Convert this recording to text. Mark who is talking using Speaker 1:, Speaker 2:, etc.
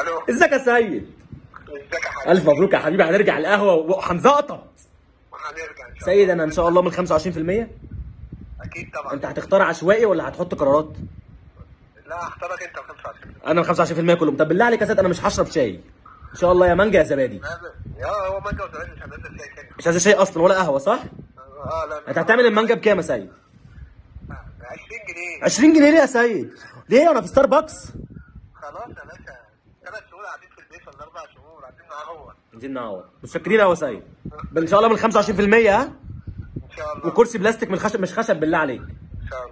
Speaker 1: ألو.
Speaker 2: ازيك يا سيد؟
Speaker 1: ازيك يا حبيبي؟
Speaker 2: ألف مبروك يا حبيبي. هنرجع القهوة وهنزقطط
Speaker 1: هنرجع إن شاء الله.
Speaker 2: سيد أنا إن شاء الله من 25%
Speaker 1: أكيد طبعا.
Speaker 2: أنت هتختار عشوائي ولا هتحط قرارات؟
Speaker 1: لا هختارك أنت 25
Speaker 2: أنا من 25% كلهم. طب بالله عليك يا سيد أنا مش هشرب شاي. إن شاء الله يا مانجا يا زبادي.
Speaker 1: يا هو مانجا وزبادي مش هننزل شاي تاني.
Speaker 2: مش عايز شاي أصلا ولا قهوة صح؟
Speaker 1: آه لا
Speaker 2: أنت هتعمل المانجا بكام يا سيد؟
Speaker 1: 20 جنيه.
Speaker 2: 20 جنيه ليه يا سيد؟ ليه؟ أنا في ستاربكس.
Speaker 1: خلاص يا باشا. قاعدين في البيت ولا أربع شهور قاعدين نعوض.
Speaker 2: عايزين نعوض. متشكرين قوي سيد إن شاء الله من 25% ها
Speaker 1: إن شاء الله.
Speaker 2: وكرسي بلاستيك من خشب مش خشب بالله عليك.
Speaker 1: إن شاء الله.